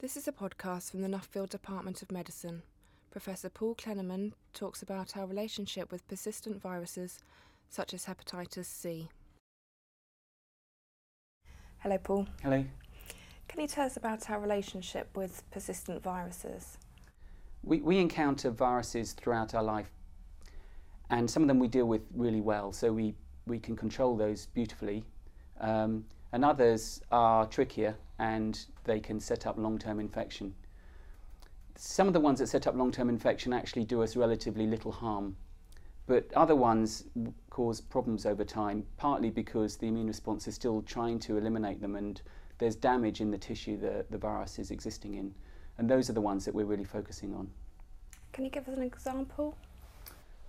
This is a podcast from the Nuffield Department of Medicine. Professor Paul Klenerman talks about our relationship with persistent viruses such as hepatitis C. Hello, Paul. Hello. Can you tell us about our relationship with persistent viruses? We, we encounter viruses throughout our life, and some of them we deal with really well, so we, we can control those beautifully. Um, and others are trickier and they can set up long term infection. Some of the ones that set up long term infection actually do us relatively little harm, but other ones cause problems over time, partly because the immune response is still trying to eliminate them and there's damage in the tissue that the virus is existing in. And those are the ones that we're really focusing on. Can you give us an example?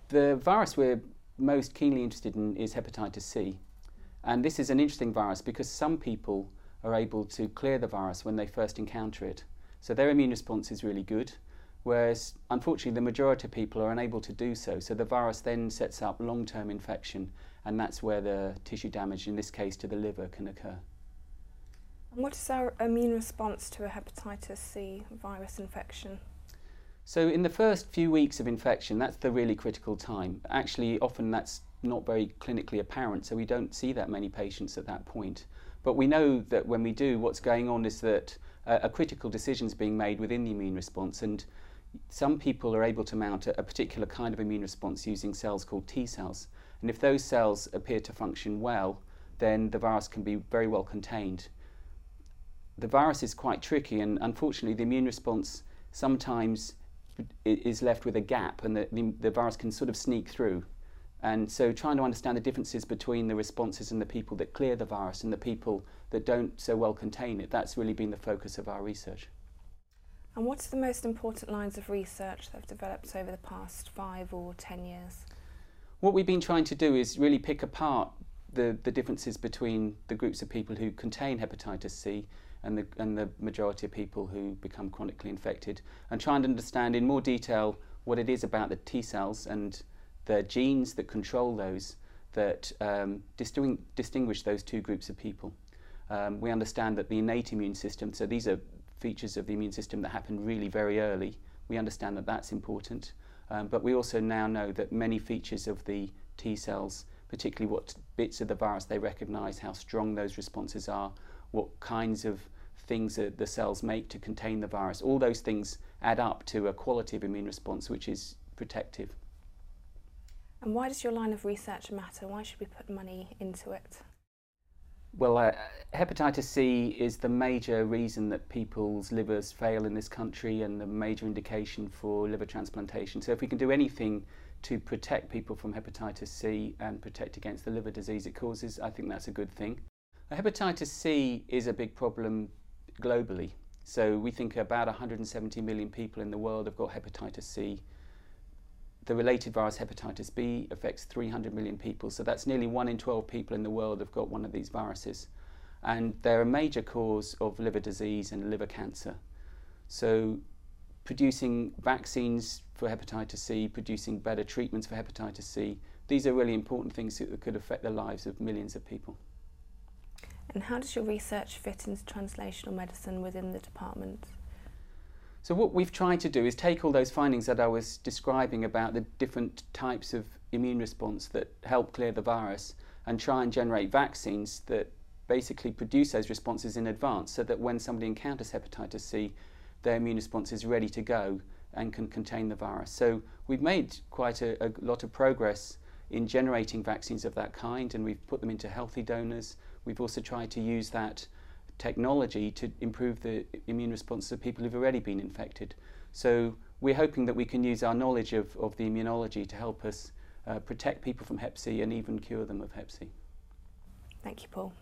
The virus we're most keenly interested in is hepatitis C. And this is an interesting virus because some people are able to clear the virus when they first encounter it. So their immune response is really good, whereas unfortunately the majority of people are unable to do so. So the virus then sets up long term infection, and that's where the tissue damage, in this case to the liver, can occur. And what is our immune response to a hepatitis C virus infection? So, in the first few weeks of infection, that's the really critical time. Actually, often that's not very clinically apparent, so we don't see that many patients at that point. But we know that when we do, what's going on is that uh, a critical decision is being made within the immune response, and some people are able to mount a, a particular kind of immune response using cells called T cells. And if those cells appear to function well, then the virus can be very well contained. The virus is quite tricky, and unfortunately, the immune response sometimes is left with a gap, and the, the, the virus can sort of sneak through. And so trying to understand the differences between the responses and the people that clear the virus and the people that don't so well contain it, that's really been the focus of our research. And what are the most important lines of research that have developed over the past five or ten years? What we've been trying to do is really pick apart the, the differences between the groups of people who contain hepatitis C and the, and the majority of people who become chronically infected and try and understand in more detail what it is about the T cells and the genes that control those that um, distinguish, distinguish those two groups of people. Um, we understand that the innate immune system, so these are features of the immune system that happen really very early. We understand that that's important. Um, but we also now know that many features of the T cells, particularly what bits of the virus they recognize, how strong those responses are, what kinds of things that the cells make to contain the virus, all those things add up to a quality of immune response which is protective. And why does your line of research matter? Why should we put money into it? Well, uh, hepatitis C is the major reason that people's livers fail in this country and the major indication for liver transplantation. So, if we can do anything to protect people from hepatitis C and protect against the liver disease it causes, I think that's a good thing. Hepatitis C is a big problem globally. So, we think about 170 million people in the world have got hepatitis C the related virus hepatitis B affects 300 million people, so that's nearly 1 in 12 people in the world have got one of these viruses. And they're a major cause of liver disease and liver cancer. So, producing vaccines for hepatitis C, producing better treatments for hepatitis C, these are really important things that could affect the lives of millions of people. And how does your research fit into translational medicine within the department? So what we've tried to do is take all those findings that I was describing about the different types of immune response that help clear the virus and try and generate vaccines that basically produce those responses in advance so that when somebody encounters hepatitis C, their immune response is ready to go and can contain the virus. So we've made quite a, a lot of progress in generating vaccines of that kind and we've put them into healthy donors. We've also tried to use that technology to improve the immune response of people who've already been infected. So we're hoping that we can use our knowledge of, of the immunology to help us uh, protect people from Hep C and even cure them of Hep C. Thank you, Paul.